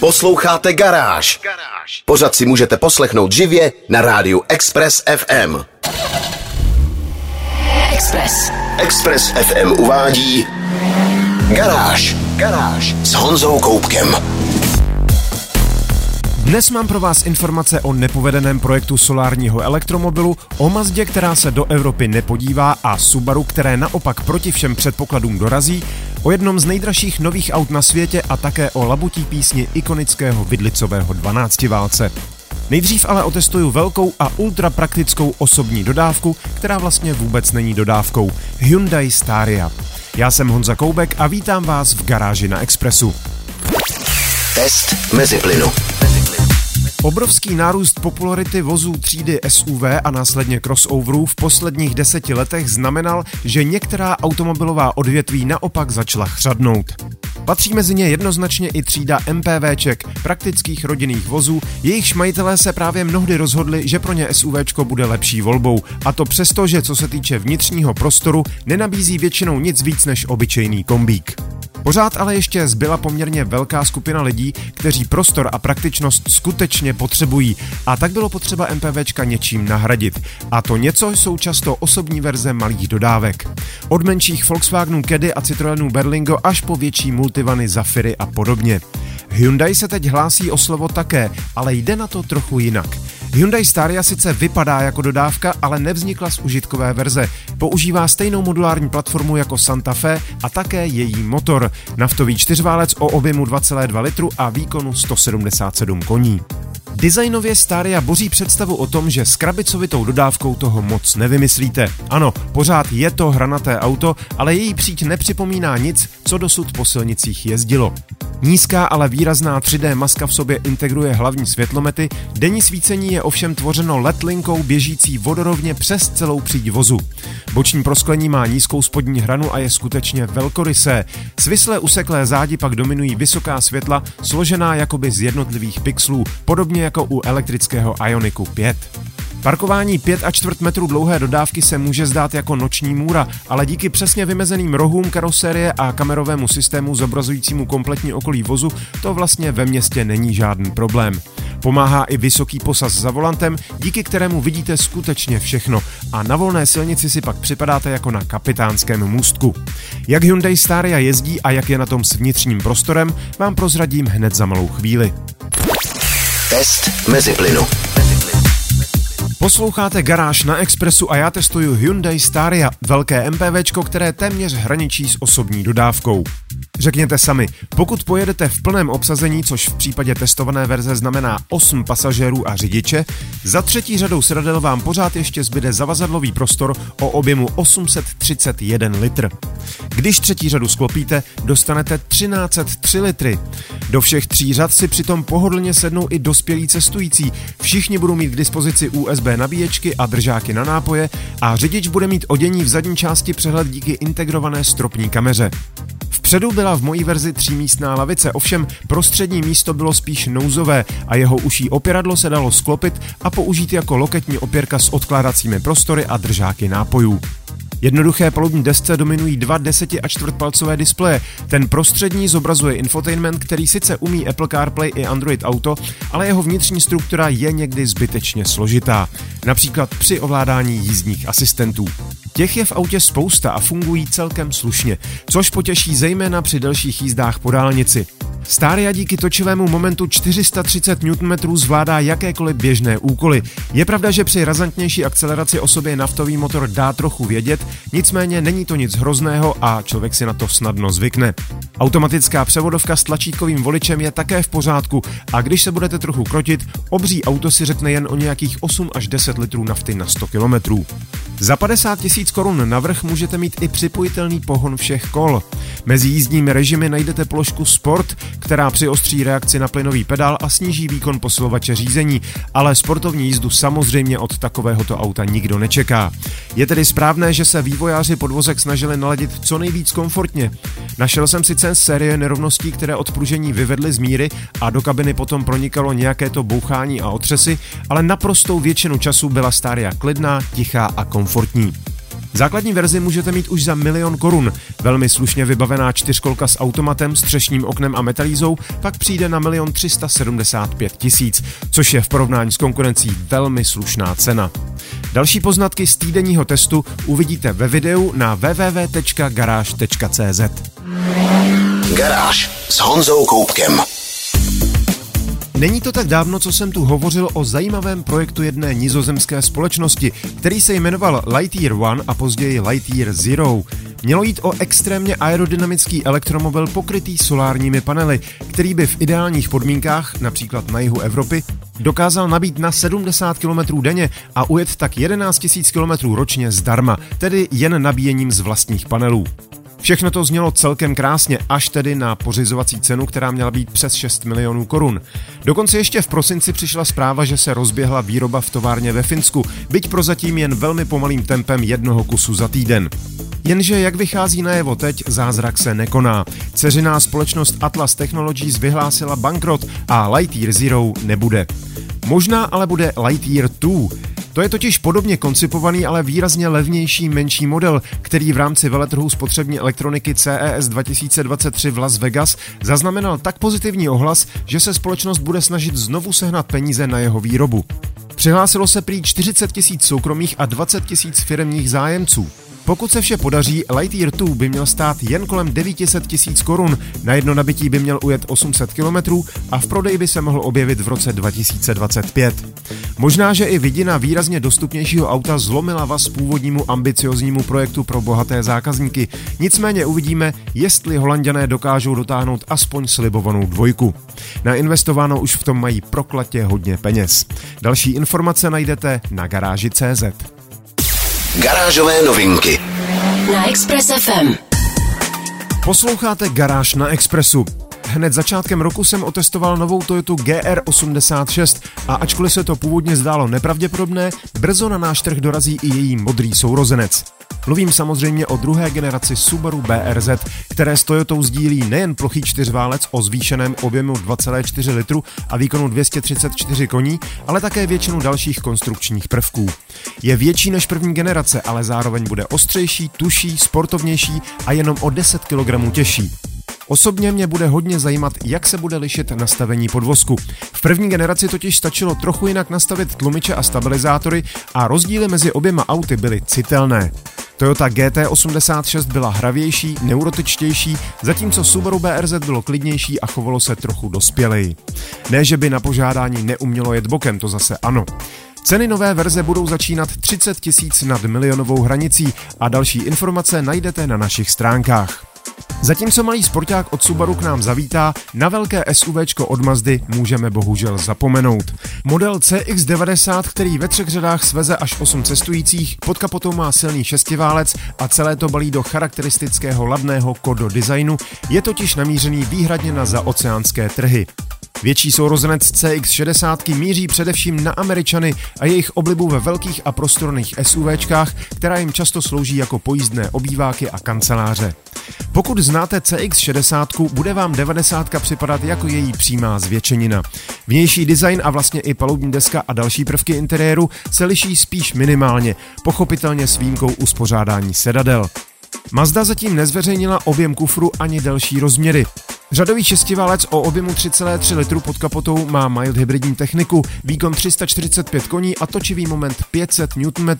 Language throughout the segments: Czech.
Posloucháte Garáž. Pořád si můžete poslechnout živě na rádiu Express FM. Express. Express FM uvádí Garáž. Garáž s Honzou Koupkem. Dnes mám pro vás informace o nepovedeném projektu solárního elektromobilu, o Mazdě, která se do Evropy nepodívá a Subaru, které naopak proti všem předpokladům dorazí, o jednom z nejdražších nových aut na světě a také o labutí písni ikonického vidlicového 12 válce. Nejdřív ale otestuju velkou a ultra praktickou osobní dodávku, která vlastně vůbec není dodávkou. Hyundai Staria. Já jsem Honza Koubek a vítám vás v garáži na Expressu. Test mezi plynu. Obrovský nárůst popularity vozů třídy SUV a následně crossoverů v posledních deseti letech znamenal, že některá automobilová odvětví naopak začala chřadnout. Patří mezi ně jednoznačně i třída MPVček, praktických rodinných vozů, jejichž majitelé se právě mnohdy rozhodli, že pro ně SUVčko bude lepší volbou. A to přesto, že co se týče vnitřního prostoru, nenabízí většinou nic víc než obyčejný kombík. Pořád ale ještě zbyla poměrně velká skupina lidí, kteří prostor a praktičnost skutečně potřebují a tak bylo potřeba MPVčka něčím nahradit. A to něco jsou často osobní verze malých dodávek. Od menších Volkswagenů Caddy a Citroenů Berlingo až po větší multivany Zafiry a podobně. Hyundai se teď hlásí o slovo také, ale jde na to trochu jinak. Hyundai Staria sice vypadá jako dodávka, ale nevznikla z užitkové verze. Používá stejnou modulární platformu jako Santa Fe a také její motor. Naftový čtyřválec o objemu 2,2 litru a výkonu 177 koní. Designově Staria boří představu o tom, že s krabicovitou dodávkou toho moc nevymyslíte. Ano, pořád je to hranaté auto, ale její příď nepřipomíná nic, co dosud po silnicích jezdilo. Nízká, ale výrazná 3D maska v sobě integruje hlavní světlomety, denní svícení je ovšem tvořeno LED linkou běžící vodorovně přes celou příď vozu. Boční prosklení má nízkou spodní hranu a je skutečně velkorysé. Svislé useklé zádi pak dominují vysoká světla, složená jakoby z jednotlivých pixelů, podobně jako u elektrického Ioniku 5. Parkování 5 a čtvrt metru dlouhé dodávky se může zdát jako noční můra, ale díky přesně vymezeným rohům karosérie a kamerovému systému zobrazujícímu kompletní okolí vozu to vlastně ve městě není žádný problém. Pomáhá i vysoký posaz za volantem, díky kterému vidíte skutečně všechno a na volné silnici si pak připadáte jako na kapitánském můstku. Jak Hyundai Staria jezdí a jak je na tom s vnitřním prostorem, vám prozradím hned za malou chvíli. Test mezi plynu. Posloucháte Garáž na Expressu a já testuju Hyundai Staria, velké MPVčko, které téměř hraničí s osobní dodávkou. Řekněte sami, pokud pojedete v plném obsazení, což v případě testované verze znamená 8 pasažérů a řidiče, za třetí řadou sedadel vám pořád ještě zbyde zavazadlový prostor o objemu 831 litr. Když třetí řadu sklopíte, dostanete 1303 litry. Do všech tří řad si přitom pohodlně sednou i dospělí cestující. Všichni budou mít k dispozici USB nabíječky a držáky na nápoje a řidič bude mít odění v zadní části přehled díky integrované stropní kameře. Vpředu byla v mojí verzi třímístná lavice, ovšem prostřední místo bylo spíš nouzové a jeho uší opěradlo se dalo sklopit a použít jako loketní opěrka s odkládacími prostory a držáky nápojů. Jednoduché palubní desce dominují dva 10 a čtvrtpalcové displeje. Ten prostřední zobrazuje infotainment, který sice umí Apple CarPlay i Android Auto, ale jeho vnitřní struktura je někdy zbytečně složitá. Například při ovládání jízdních asistentů. Těch je v autě spousta a fungují celkem slušně, což potěší zejména při delších jízdách po dálnici. Staria díky točivému momentu 430 Nm zvládá jakékoliv běžné úkoly. Je pravda, že při razantnější akceleraci o sobě naftový motor dá trochu vědět, nicméně není to nic hrozného a člověk si na to snadno zvykne. Automatická převodovka s tlačítkovým voličem je také v pořádku a když se budete trochu krotit, obří auto si řekne jen o nějakých 8 až 10 litrů nafty na 100 km. Za 50 tisíc korun navrh můžete mít i připojitelný pohon všech kol. Mezi jízdními režimy najdete položku Sport, která přiostří reakci na plynový pedál a sníží výkon posilovače řízení, ale sportovní jízdu samozřejmě od takovéhoto auta nikdo nečeká. Je tedy správné, že se vývojáři podvozek snažili naladit co nejvíc komfortně. Našel jsem sice série nerovností, které od pružení vyvedly z míry a do kabiny potom pronikalo nějaké to bouchání a otřesy, ale naprostou většinu času byla Staria klidná, tichá a komfortní. Základní verzi můžete mít už za milion korun. Velmi slušně vybavená čtyřkolka s automatem, střešním oknem a metalízou pak přijde na milion 375 tisíc, což je v porovnání s konkurencí velmi slušná cena. Další poznatky z týdenního testu uvidíte ve videu na www.garage.cz. Garáž s Honzou Koupkem. Není to tak dávno, co jsem tu hovořil o zajímavém projektu jedné nizozemské společnosti, který se jmenoval Lightyear One a později Lightyear Zero. Mělo jít o extrémně aerodynamický elektromobil pokrytý solárními panely, který by v ideálních podmínkách, například na jihu Evropy, dokázal nabít na 70 km denně a ujet tak 11 000 km ročně zdarma, tedy jen nabíjením z vlastních panelů. Všechno to znělo celkem krásně, až tedy na pořizovací cenu, která měla být přes 6 milionů korun. Dokonce ještě v prosinci přišla zpráva, že se rozběhla výroba v továrně ve Finsku, byť prozatím jen velmi pomalým tempem jednoho kusu za týden. Jenže jak vychází najevo teď, zázrak se nekoná. Ceřiná společnost Atlas Technologies vyhlásila bankrot a Lightyear Zero nebude. Možná ale bude Lightyear 2, to je totiž podobně koncipovaný, ale výrazně levnější menší model, který v rámci veletrhu spotřební elektroniky CES 2023 v Las Vegas zaznamenal tak pozitivní ohlas, že se společnost bude snažit znovu sehnat peníze na jeho výrobu. Přihlásilo se prý 40 tisíc soukromých a 20 tisíc firmních zájemců. Pokud se vše podaří, Lightyear 2 by měl stát jen kolem 900 tisíc korun, na jedno nabití by měl ujet 800 km a v prodeji by se mohl objevit v roce 2025. Možná, že i vidina výrazně dostupnějšího auta zlomila vás původnímu ambicioznímu projektu pro bohaté zákazníky. Nicméně uvidíme, jestli holanděné dokážou dotáhnout aspoň slibovanou dvojku. Nainvestováno už v tom mají proklatě hodně peněz. Další informace najdete na garáži.cz. Garážové novinky na Express FM. Posloucháte Garáž na Expressu. Hned začátkem roku jsem otestoval novou Toyota GR86 a ačkoliv se to původně zdálo nepravděpodobné, brzo na náš trh dorazí i její modrý sourozenec. Mluvím samozřejmě o druhé generaci Subaru BRZ, které s Toyotou sdílí nejen plochý čtyřválec o zvýšeném objemu 2,4 litru a výkonu 234 koní, ale také většinu dalších konstrukčních prvků. Je větší než první generace, ale zároveň bude ostřejší, tuší, sportovnější a jenom o 10 kg těžší. Osobně mě bude hodně zajímat, jak se bude lišit nastavení podvozku. V první generaci totiž stačilo trochu jinak nastavit tlumiče a stabilizátory a rozdíly mezi oběma auty byly citelné. Toyota GT86 byla hravější, neurotičtější, zatímco Subaru BRZ bylo klidnější a chovalo se trochu dospěleji. Ne, že by na požádání neumělo jet bokem, to zase ano. Ceny nové verze budou začínat 30 tisíc nad milionovou hranicí a další informace najdete na našich stránkách. Zatímco malý sporták od Subaru k nám zavítá, na velké SUVčko od Mazdy můžeme bohužel zapomenout. Model CX-90, který ve třech řadách sveze až 8 cestujících, pod kapotou má silný šestiválec a celé to balí do charakteristického ladného kodo designu, je totiž namířený výhradně na zaoceánské trhy. Větší sourozenec CX60 míří především na Američany a jejich oblibu ve velkých a prostorných SUVčkách, která jim často slouží jako pojízdné obýváky a kanceláře. Pokud znáte CX60, bude vám 90 připadat jako její přímá zvětšenina. Vnější design a vlastně i palubní deska a další prvky interiéru se liší spíš minimálně, pochopitelně s výjimkou uspořádání sedadel. Mazda zatím nezveřejnila objem kufru ani další rozměry. Řadový šestiválec o objemu 3,3 litru pod kapotou má mild hybridní techniku, výkon 345 koní a točivý moment 500 Nm,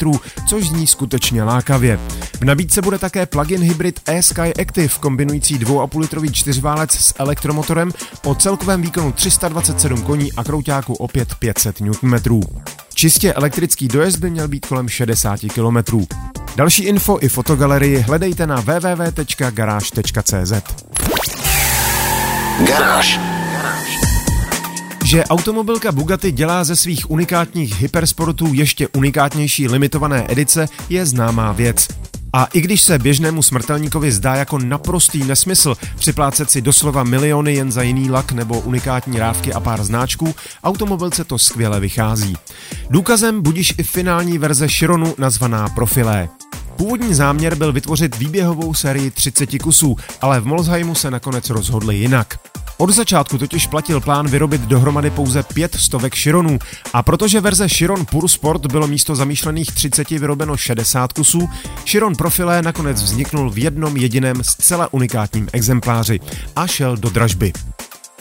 což zní skutečně lákavě. V nabídce bude také plug-in hybrid e-Sky Active kombinující 2,5 litrový čtyřválec s elektromotorem o celkovém výkonu 327 koní a krouťáku opět 500 Nm. Čistě elektrický dojezd by měl být kolem 60 km. Další info i fotogalerii hledejte na www.garage.cz. Garáž. Že automobilka Bugatti dělá ze svých unikátních hypersportů ještě unikátnější limitované edice, je známá věc. A i když se běžnému smrtelníkovi zdá jako naprostý nesmysl připlácet si doslova miliony jen za jiný lak nebo unikátní rávky a pár znáčků, automobilce to skvěle vychází. Důkazem budiš i finální verze Chironu nazvaná Profilé. Původní záměr byl vytvořit výběhovou sérii 30 kusů, ale v Molsheimu se nakonec rozhodli jinak. Od začátku totiž platil plán vyrobit dohromady pouze pět stovek Chironů a protože verze Chiron Pur Sport bylo místo zamýšlených 30 vyrobeno 60 kusů, Chiron Profilé nakonec vzniknul v jednom jediném zcela unikátním exempláři a šel do dražby.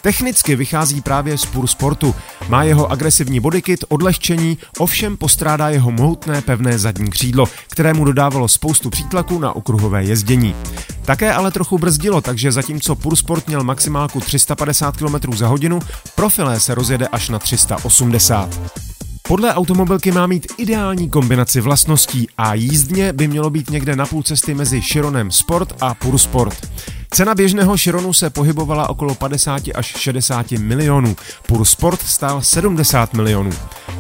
Technicky vychází právě z Pur Sportu. Má jeho agresivní bodykit, odlehčení, ovšem postrádá jeho mohutné pevné zadní křídlo, kterému dodávalo spoustu přítlaku na okruhové jezdění. Také ale trochu brzdilo, takže zatímco Pur Sport měl maximálku 350 km za hodinu, Profilé se rozjede až na 380. Podle automobilky má mít ideální kombinaci vlastností a jízdně by mělo být někde na půl cesty mezi Chironem Sport a Pur Sport. Cena běžného Chironu se pohybovala okolo 50 až 60 milionů, Pur Sport stál 70 milionů.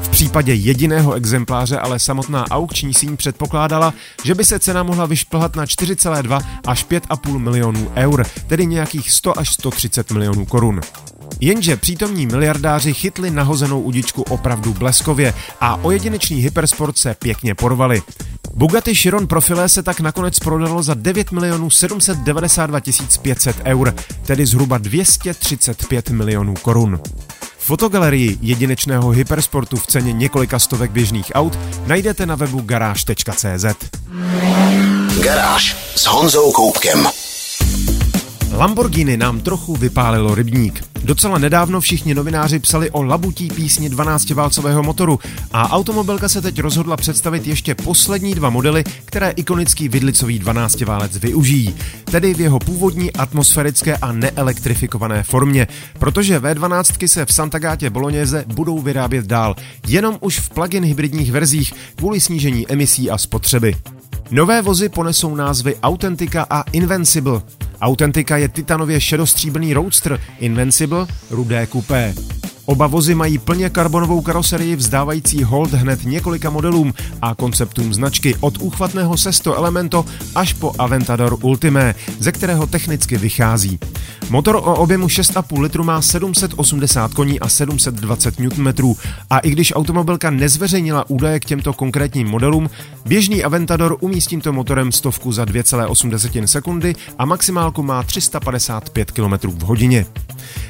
V případě jediného exempláře ale samotná aukční síň předpokládala, že by se cena mohla vyšplhat na 4,2 až 5,5 milionů eur, tedy nějakých 100 až 130 milionů korun. Jenže přítomní miliardáři chytli nahozenou udičku opravdu bleskově a o jedinečný hypersport se pěkně porvali. Bugatti Chiron Profile se tak nakonec prodalo za 9 milionů 792 500 eur, tedy zhruba 235 milionů korun. Fotogalerii jedinečného hypersportu v ceně několika stovek běžných aut najdete na webu garáž.cz. Garáž s Honzou Koupkem. Lamborghini nám trochu vypálilo rybník. Docela nedávno všichni novináři psali o labutí písni 12-válcového motoru a automobilka se teď rozhodla představit ještě poslední dva modely, které ikonický vidlicový 12-válec využijí, tedy v jeho původní atmosférické a neelektrifikované formě, protože V12 se v Santagátě Bolognese budou vyrábět dál, jenom už v plug-in hybridních verzích kvůli snížení emisí a spotřeby. Nové vozy ponesou názvy Authentica a Invincible. Authentica je titanově šedostříbrný roadster, Invincible rudé kupé. Oba vozy mají plně karbonovou karoserii vzdávající hold hned několika modelům a konceptům značky od úchvatného Sesto Elemento až po Aventador Ultimé, ze kterého technicky vychází. Motor o objemu 6,5 litru má 780 koní a 720 Nm a i když automobilka nezveřejnila údaje k těmto konkrétním modelům, běžný Aventador umí s tímto motorem stovku za 2,8 sekundy a maximálku má 355 km v hodině.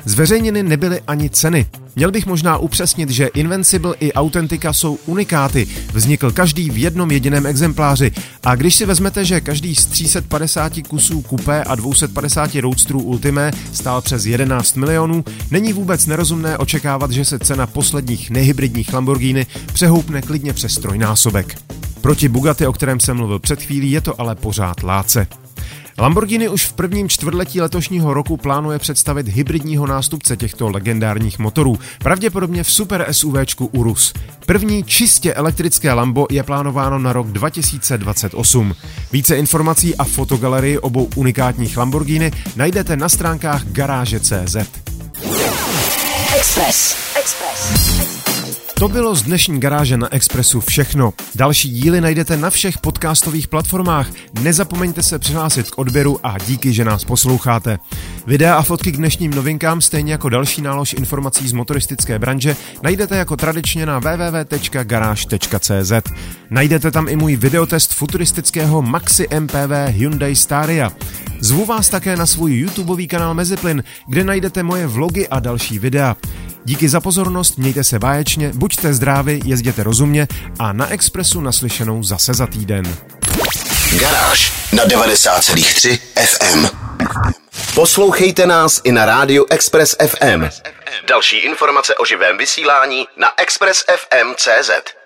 Zveřejněny nebyly ani ceny. Měl bych možná upřesnit, že Invincible i Authentica jsou unikáty. Vznikl každý v jednom jediném exempláři. A když si vezmete, že každý z 350 kusů kupé a 250 roadstrů Ultimé stál přes 11 milionů, není vůbec nerozumné očekávat, že se cena posledních nehybridních Lamborghini přehoupne klidně přes trojnásobek. Proti Bugatti, o kterém jsem mluvil před chvílí, je to ale pořád láce. Lamborghini už v prvním čtvrtletí letošního roku plánuje představit hybridního nástupce těchto legendárních motorů, pravděpodobně v super SUVčku Urus. První čistě elektrické Lambo je plánováno na rok 2028. Více informací a fotogalerii obou unikátních Lamborghini najdete na stránkách garáže.cz. Express. Express. To bylo z dnešní garáže na Expressu všechno. Další díly najdete na všech podcastových platformách. Nezapomeňte se přihlásit k odběru a díky, že nás posloucháte. Videa a fotky k dnešním novinkám, stejně jako další nálož informací z motoristické branže, najdete jako tradičně na www.garage.cz. Najdete tam i můj videotest futuristického Maxi MPV Hyundai Staria. Zvu vás také na svůj YouTubeový kanál Meziplyn, kde najdete moje vlogy a další videa. Díky za pozornost, mějte se báječně, buďte zdraví, jezděte rozumně a na Expressu naslyšenou zase za týden. Garáž na 90,3 FM. Poslouchejte nás i na rádiu Express FM. Další informace o živém vysílání na expressfm.cz.